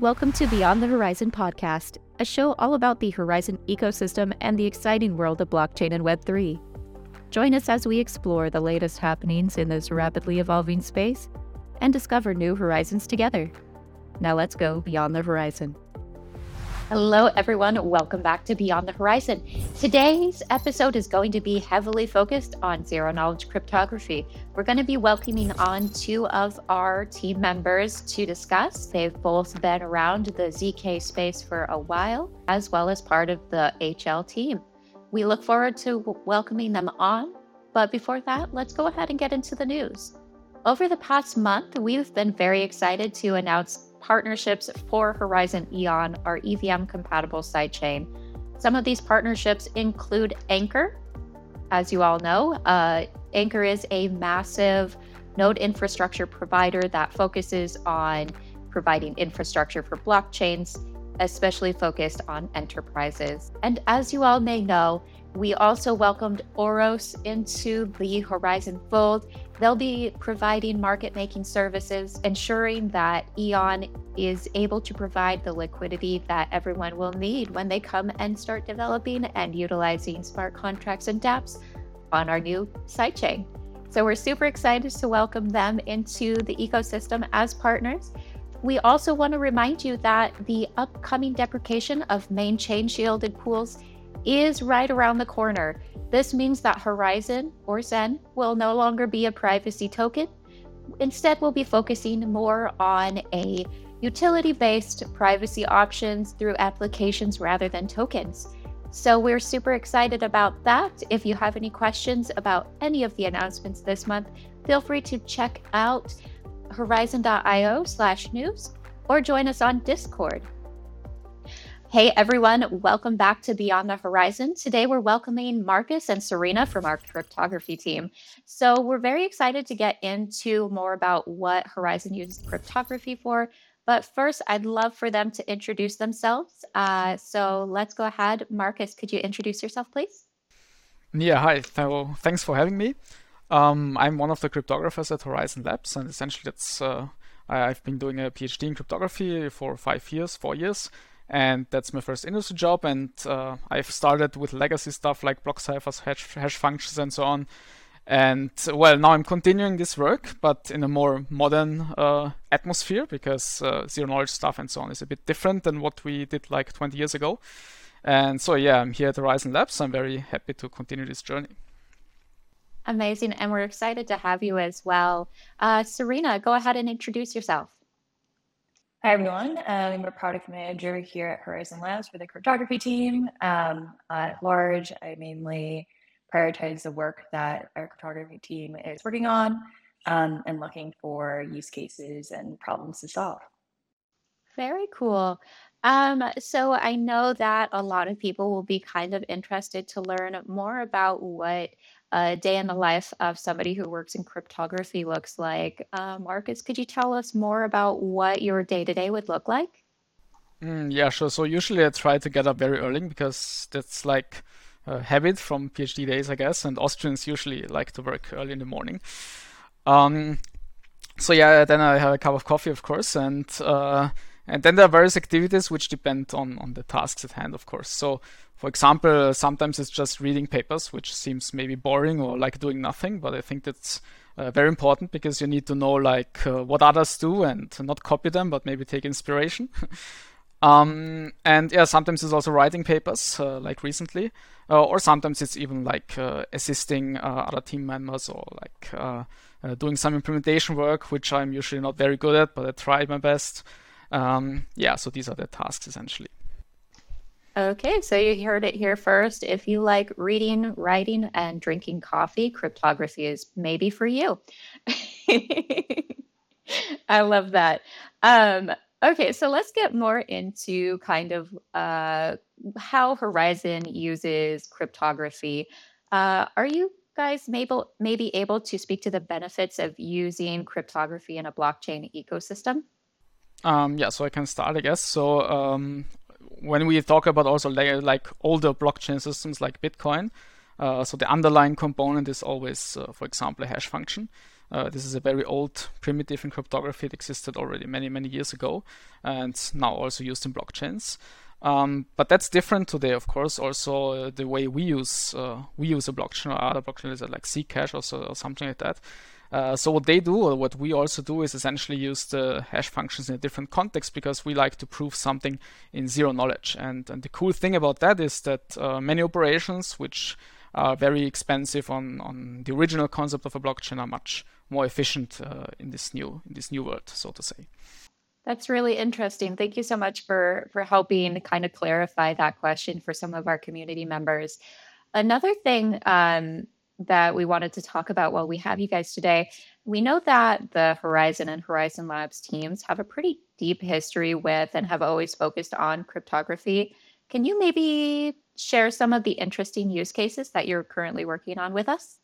Welcome to Beyond the Horizen podcast, a show all about the Horizen ecosystem and the exciting world of blockchain and Web3. Join us as we explore the latest happenings in this rapidly evolving space and discover new horizons together. Now let's go beyond the horizon. Hello, everyone. Welcome back to Beyond the Horizen. Today's episode is going to be heavily focused on zero knowledge cryptography. We're going to be welcoming on two of our team members to discuss. They've both been around the ZK space for a while, as well as part of the HL team. We look forward to welcoming them on. But before that, let's go ahead and get into the news. Over the past month, we've been very excited to announce partnerships for Horizen Eon, our EVM compatible sidechain. Some of these partnerships include Ankr. As you all know, uh, Ankr is a massive node infrastructure provider that focuses on providing infrastructure for blockchains, especially focused on enterprises. And as you all may know, we also welcomed Auros into the Horizen fold. They'll be providing market making services, ensuring that Eon is able to provide the liquidity that everyone will need when they come and start developing and utilizing smart contracts and dApps on our new sidechain. So we're super excited to welcome them into the ecosystem as partners. We also want to remind you that the upcoming deprecation of main chain shielded pools is right around the corner. This means that Horizen or Zen will no longer be a privacy token. Instead, we'll be focusing more on a utility based privacy options through applications rather than tokens. So we're super excited about that. If you have any questions about any of the announcements this month, feel free to check out horizen.io slash news or join us on Discord. Hey everyone, welcome back to Beyond the Horizen. Today we're welcoming Markus and Serena from our cryptography team. So we're very excited to get into more about what Horizen uses cryptography for. But first, I'd love for them to introduce themselves. Uh, so let's go ahead. Markus, could you introduce yourself, please? Yeah, hi. So thanks for having me. Um, I'm one of the cryptographers at Horizen Labs, and essentially that's uh, I've been doing a PhD in cryptography for five years, four years, and that's my first industry job. And uh, I've started with legacy stuff like block ciphers, hash, hash functions, and so on. And well, now I'm continuing this work, but in a more modern uh, atmosphere because uh, zero knowledge stuff and so on is a bit different than what we did like 20 years ago. And so, yeah, I'm here at Horizen Labs. I'm very happy to continue this journey. Amazing. And we're excited to have you as well. Uh, Serena, go ahead and introduce yourself. Hi, everyone. Um, I'm a product manager here at Horizen Labs for the cryptography team. Um, at large, I mainly prioritize the work that our cryptography team is working on um, and looking for use cases and problems to solve. Very cool. Um, so I know that a lot of people will be kind of interested to learn more about what a day in the life of somebody who works in cryptography looks like. Uh, Markus, could you tell us more about what your day to day would look like? Mm, yeah, sure. So usually I try to get up very early because that's like a habit from PhD days, I guess. And Austrians usually like to work early in the morning. Um, so yeah, then I have a cup of coffee, of course, and uh, and then there are various activities which depend on, on the tasks at hand, of course. So, for example, sometimes it's just reading papers, which seems maybe boring or like doing nothing, but I think that's uh, very important because you need to know like uh, what others do and not copy them, but maybe take inspiration. um, and yeah, sometimes it's also writing papers, uh, like recently, uh, or sometimes it's even like uh, assisting uh, other team members or like doing some implementation work, which I'm usually not very good at, but I try my best. Um, yeah, so these are the tasks essentially. Okay, so you heard it here first. If you like reading, writing, and drinking coffee, cryptography is maybe for you. I love that. Um, okay, so let's get more into kind of uh, how Horizen uses cryptography. Uh, are you guys maybe, maybe able to speak to the benefits of using cryptography in a blockchain ecosystem? Um, yeah, so I can start, I guess. So um, when we talk about also like, like older blockchain systems like Bitcoin, uh, so the underlying component is always, uh, for example, a hash function. Uh, this is a very old primitive in cryptography. It existed already many, many years ago and now also used in blockchains. Um, but that's different today, of course. Also, uh, the way we use uh, we use a blockchain or other blockchains like Zcash or, so, or something like that. Uh, so what they do, or what we also do, is essentially use the hash functions in a different context because we like to prove something in zero knowledge. And, and the cool thing about that is that uh, many operations, which are very expensive on, on the original concept of a blockchain, are much more efficient uh, in this new in this new world, so to say. That's really interesting. Thank you so much for for helping kind of clarify that question for some of our community members. Another thing um, that we wanted to talk about while we have you guys today, we know that the Horizen and Horizen Labs teams have a pretty deep history with and have always focused on cryptography. Can you maybe share some of the interesting use cases that you're currently working on with us?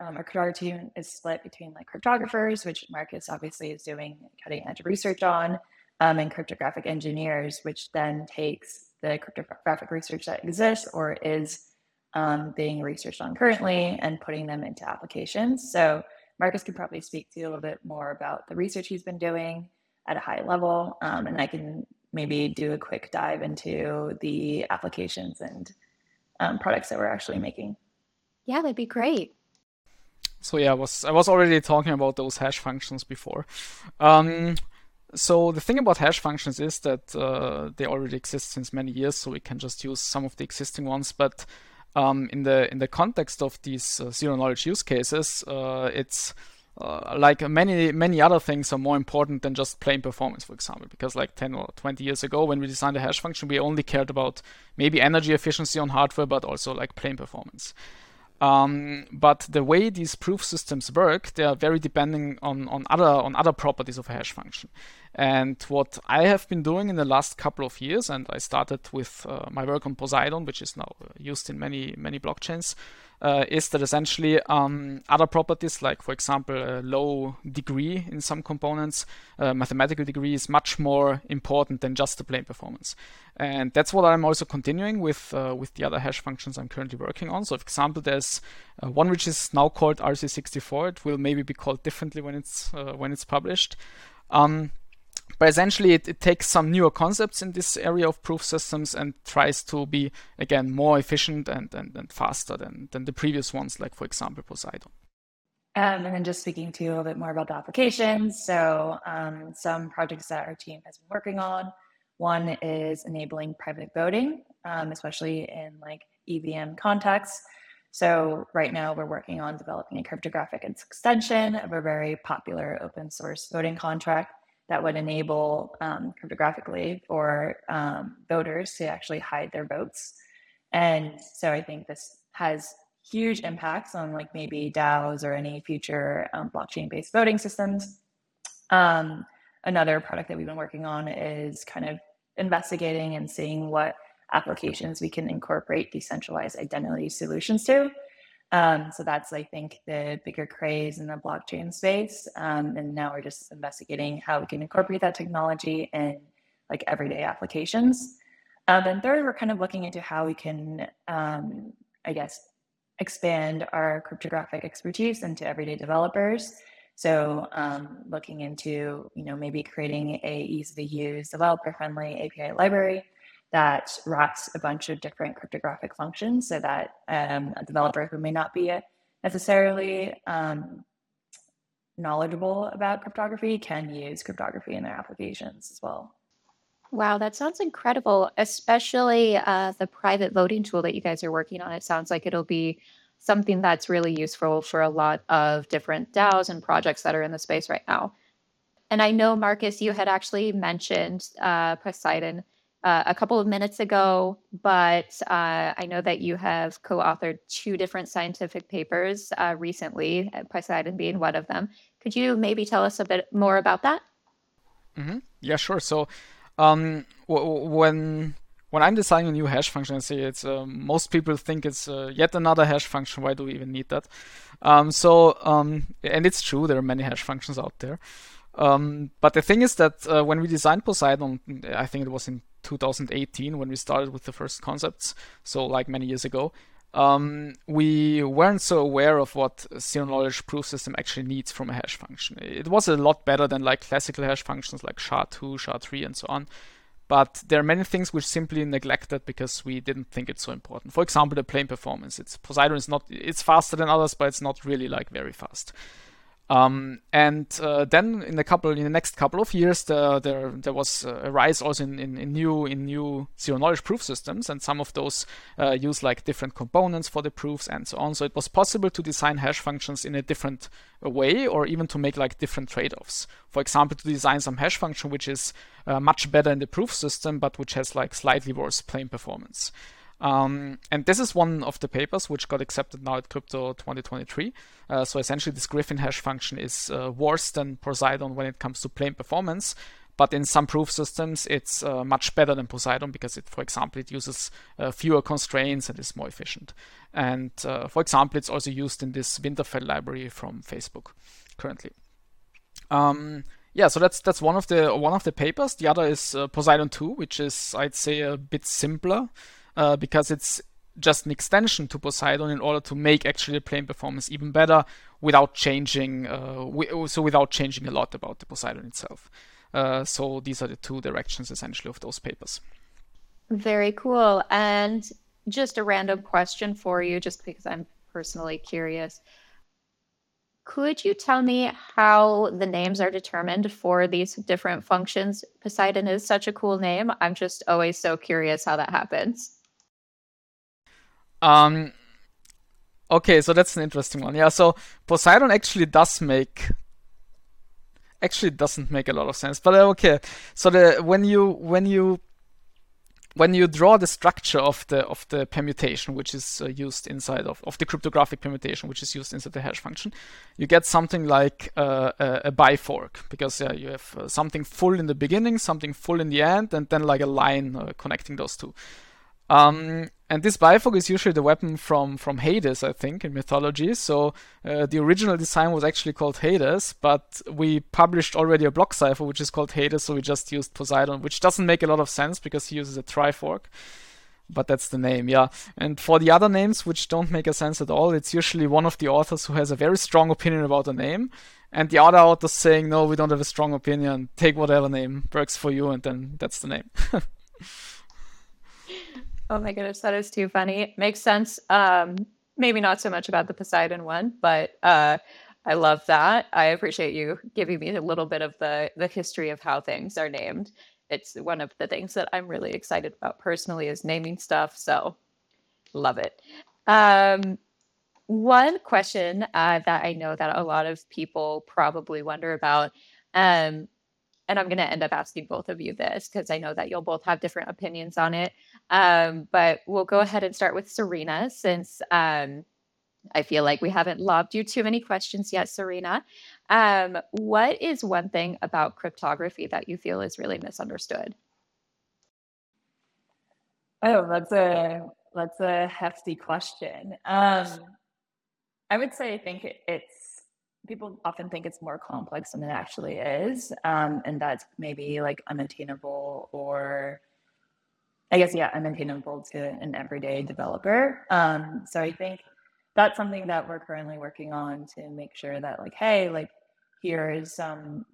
Um, our cryptography team is split between like cryptographers, which Markus obviously is doing cutting edge research on, um, and cryptographic engineers, which then takes the cryptographic research that exists or is um, being researched on currently and putting them into applications. So Markus could probably speak to you a little bit more about the research he's been doing at a high level, um, and I can maybe do a quick dive into the applications and um, products that we're actually making. Yeah, that'd be great. So yeah, I was I was already talking about those hash functions before. Um, so the thing about hash functions is that uh, they already exist since many years, so we can just use some of the existing ones. But um, in the in the context of these uh, zero knowledge use cases, uh, it's uh, like many many other things are more important than just plain performance for example because like 10 or 20 years ago when we designed a hash function we only cared about maybe energy efficiency on hardware but also like plain performance um, but the way these proof systems work, they are very depending on, on other on other properties of a hash function. And what I have been doing in the last couple of years, and I started with uh, my work on Poseidon, which is now used in many many blockchains, uh, is that essentially um, other properties, like for example, a low degree in some components, uh, mathematical degree is much more important than just the plain performance. And that's what I'm also continuing with uh, with the other hash functions I'm currently working on. So, for example, there's uh, one which is now called RC64. It will maybe be called differently when it's uh, when it's published. Um, but essentially, it, it, takes some newer concepts in this area of proof systems and tries to be, again, more efficient and, and, and faster than, than the previous ones, like, for example, Poseidon. Um, and then just speaking to you a little bit more about the applications. So, um, some projects that our team has been working on. One is enabling private voting, um, especially in like EVM contexts. So, right now, we're working on developing a cryptographic extension of a very popular open source voting contract that would enable um, cryptographically for um, voters to actually hide their votes. And so I think this has huge impacts on like maybe DAOs or any future um, blockchain-based voting systems. Um, another product that we've been working on is kind of investigating and seeing what applications we can incorporate decentralized identity solutions to. Um, so that's, I think, the bigger craze in the blockchain space. Um, and now we're just investigating how we can incorporate that technology in like everyday applications. Uh, then third, we're kind of looking into how we can, um, I guess, expand our cryptographic expertise into everyday developers. So um, looking into, you know, maybe creating a easy to use developer friendly API library that wraps a bunch of different cryptographic functions so that um, a developer who may not be necessarily um, knowledgeable about cryptography can use cryptography in their applications as well. Wow, that sounds incredible, especially uh, the private voting tool that you guys are working on. It sounds like it'll be something that's really useful for a lot of different DAOs and projects that are in the space right now. And I know, Markus, you had actually mentioned uh, Poseidon uh, a couple of minutes ago, but uh, I know that you have co authored two different scientific papers uh, recently, uh, Poseidon being one of them. Could you maybe tell us a bit more about that? Mm-hmm. Yeah, sure. So, um, w- when when I'm designing a new hash function, I say it's uh, most people think it's uh, yet another hash function. Why do we even need that? Um, so, um, and it's true, there are many hash functions out there. Um, but the thing is that uh, when we designed Poseidon, I think it was in 2018 when we started with the first concepts, so like many years ago, um, we weren't so aware of what zero knowledge proof system actually needs from a hash function. It was a lot better than like classical hash functions like SHA-2, SHA-3, and so on. But there are many things which simply neglected because we didn't think it's so important. For example, the plain performance. It's Poseidon is not it's faster than others, but it's not really like very fast. Um, and uh, then in the couple in the next couple of years, the, there there was a rise also in, in, in, new in new zero knowledge proof systems, and some of those uh, use like different components for the proofs and so on. So it was possible to design hash functions in a different way, or even to make like different trade-offs. For example, to design some hash function which is uh, much better in the proof system, but which has like slightly worse plain performance. Um, and this is one of the papers which got accepted now at Crypto 2023. Uh, so essentially, this Griffin hash function is uh, worse than Poseidon when it comes to plain performance. But in some proof systems, it's uh, much better than Poseidon because it, for example, it uses uh, fewer constraints and is more efficient. And uh, for example, it's also used in this Winterfell library from Facebook currently. Um, yeah, so that's that's one of the one of the papers. The other is uh, Poseidon 2, which is I'd say a bit simpler uh, because it's just an extension to Poseidon in order to make actually the plain performance even better without changing uh, so without changing a lot about the Poseidon itself. Uh, so these are the two directions essentially of those papers. Very cool. And just a random question for you, just because I'm personally curious. Could you tell me how the names are determined for these different functions? Poseidon is such a cool name. I'm just always so curious how that happens. Um, okay, so that's an interesting one. Yeah, so Poseidon actually does make actually doesn't make a lot of sense. But uh, okay, so the when you when you when you draw the structure of the of the permutation, which is uh, used inside of, of the cryptographic permutation, which is used inside the hash function, you get something like uh, a, a bifork because uh, you have uh, something full in the beginning, something full in the end, and then like a line uh, connecting those two. Um, and this bifog is usually the weapon from, from Hades, I think, in mythology. So uh, the original design was actually called Hades, but we published already a block cipher which is called Hades, so we just used Poseidon, which doesn't make a lot of sense because he uses a trifork. But that's the name, yeah. And for the other names, which don't make a sense at all, it's usually one of the authors who has a very strong opinion about a name, and the other author saying, no, we don't have a strong opinion, take whatever name works for you, and then that's the name. Oh my goodness, that is too funny. Makes sense. Um, maybe not so much about the Poseidon one, but uh, I love that. I appreciate you giving me a little bit of the the history of how things are named. It's one of the things that I'm really excited about personally is naming stuff. So love it. Um, one question uh, that I know that a lot of people probably wonder about um, and I'm going to end up asking both of you this because I know that you'll both have different opinions on it. Um, but we'll go ahead and start with Serena since um, I feel like we haven't lobbed you too many questions yet, Serena. Um, what is one thing about cryptography that you feel is really misunderstood? Oh, that's a that's a hefty question. Um, I would say I think it's people often think it's more complex than it actually is um, and that's maybe like unattainable or i guess yeah unattainable to an everyday developer. Um, so i think that's something that we're currently working on to make sure that like hey like here is some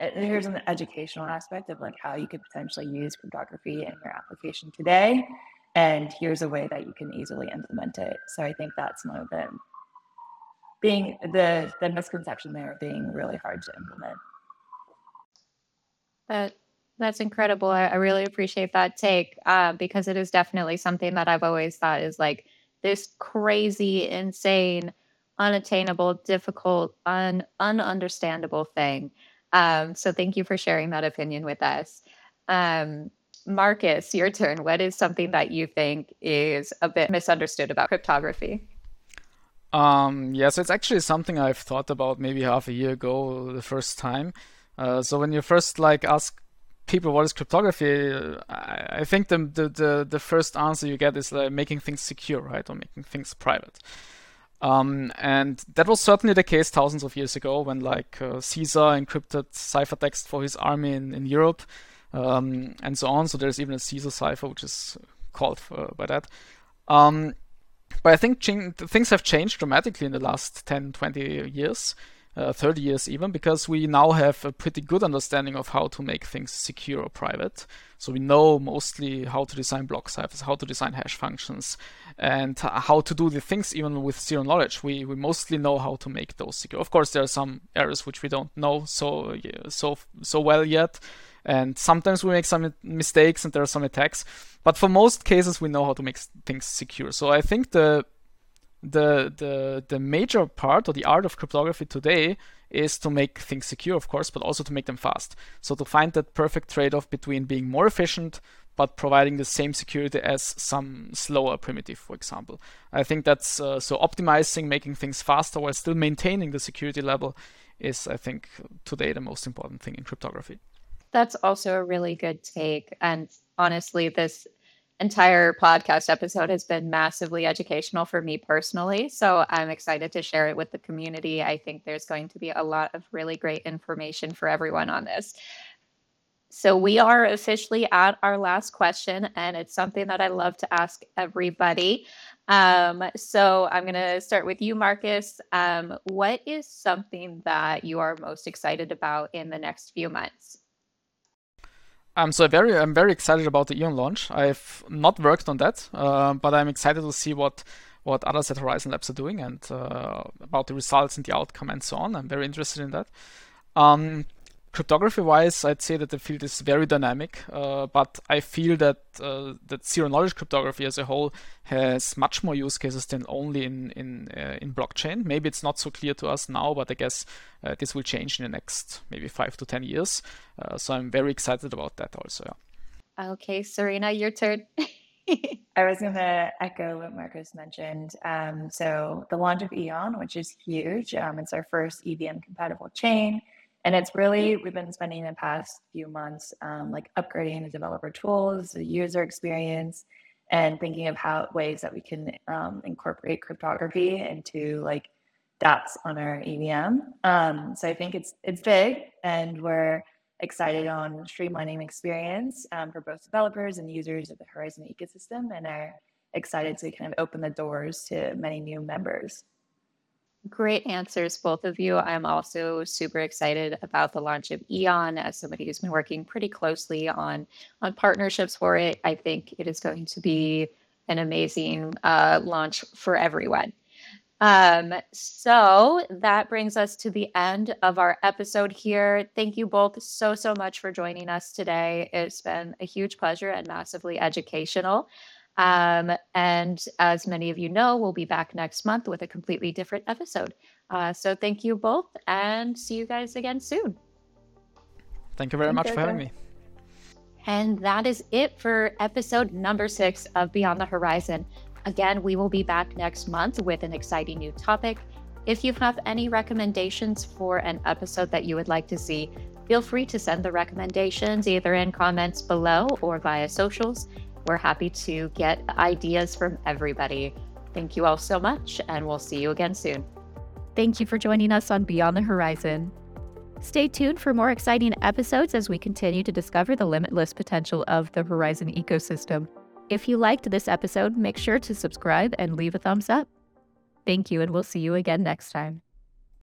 um, here's an educational aspect of like how you could potentially use cryptography in your application today and here's a way that you can easily implement it. So i think that's one of the being the the misconception there being really hard to implement. That that's incredible. I, I really appreciate that take uh, because it is definitely something that I've always thought is like this crazy, insane, unattainable, difficult, un ununderstandable thing. Um, so thank you for sharing that opinion with us. Um, Markus, your turn. What is something that you think is a bit misunderstood about cryptography? Um, yeah, so it's actually something I've thought about maybe half a year ago, the first time. Uh, so when you first like ask people what is cryptography, I, I think the, the, the the first answer you get is like making things secure, right, or making things private. Um, and that was certainly the case thousands of years ago when like uh, Caesar encrypted ciphertext for his army in, in Europe um, and so on. So there's even a Caesar cipher, which is called for, by that. Um, but I think things have changed dramatically in the last 10, 20 years uh, 30 years even, because we now have a pretty good understanding of how to make things secure or private. So we know mostly how to design block ciphers, how to design hash functions, and how to do the things even with zero knowledge. We, we mostly know how to make those secure. Of course, there are some areas which we don't know so so so well yet, and sometimes we make some mistakes and there are some attacks. But for most cases, we know how to make things secure. So I think the the the the major part or the art of cryptography today is to make things secure, of course, but also to make them fast. So to find that perfect trade-off between being more efficient but providing the same security as some slower primitive, for example. I think that's uh, so optimizing, making things faster while still maintaining the security level is, I think, today the most important thing in cryptography. That's also a really good take. And honestly, this entire podcast episode has been massively educational for me personally. So I'm excited to share it with the community. I think there's going to be a lot of really great information for everyone on this. So we are officially at our last question, and it's something that I love to ask everybody. Um, so I'm going to start with you, Markus. Um, what is something that you are most excited about in the next few months? I'm so very I'm very excited about the Eon launch. I've not worked on that, uh, but I'm excited to see what what others at Horizen Labs are doing and uh, about the results and the outcome and so on. I'm very interested in that. Um, cryptography wise, I'd say that the field is very dynamic, uh, but I feel that uh, that zero knowledge cryptography as a whole has much more use cases than only in in uh, in blockchain. Maybe it's not so clear to us now, but I guess uh, this will change in the next maybe five to ten years. Uh, so I'm very excited about that also. Yeah. Okay, Serena, your turn. I was going to echo what Markus mentioned. Um, so the launch of Eon, which is huge, um, it's our first EVM compatible chain. And it's really, we've been spending the past few months um, like upgrading the developer tools, the user experience, and thinking of how ways that we can um, incorporate cryptography into like dApps on our EVM. Um, so I think it's it's big, and we're excited on streamlining experience um, for both developers and users of the Horizen ecosystem, and are excited to kind of open the doors to many new members. Great answers, both of you. I'm also super excited about the launch of Eon as somebody who's been working pretty closely on on partnerships for it. I think it is going to be an amazing uh, launch for everyone. Um, so that brings us to the end of our episode here. Thank you both so, so much for joining us today. It's been a huge pleasure and massively educational. Um, and as many of you know, we'll be back next month with a completely different episode. Uh, so thank you both and see you guys again soon. Thank you very thank much you for having me. And that is it for episode number six of Beyond the Horizen. Again, we will be back next month with an exciting new topic. If you have any recommendations for an episode that you would like to see, feel free to send the recommendations either in comments below or via socials. We're happy to get ideas from everybody. Thank you all so much, and we'll see you again soon. Thank you for joining us on Beyond the Horizen. Stay tuned for more exciting episodes as we continue to discover the limitless potential of the Horizen ecosystem. If you liked this episode, make sure to subscribe and leave a thumbs up. Thank you, and we'll see you again next time.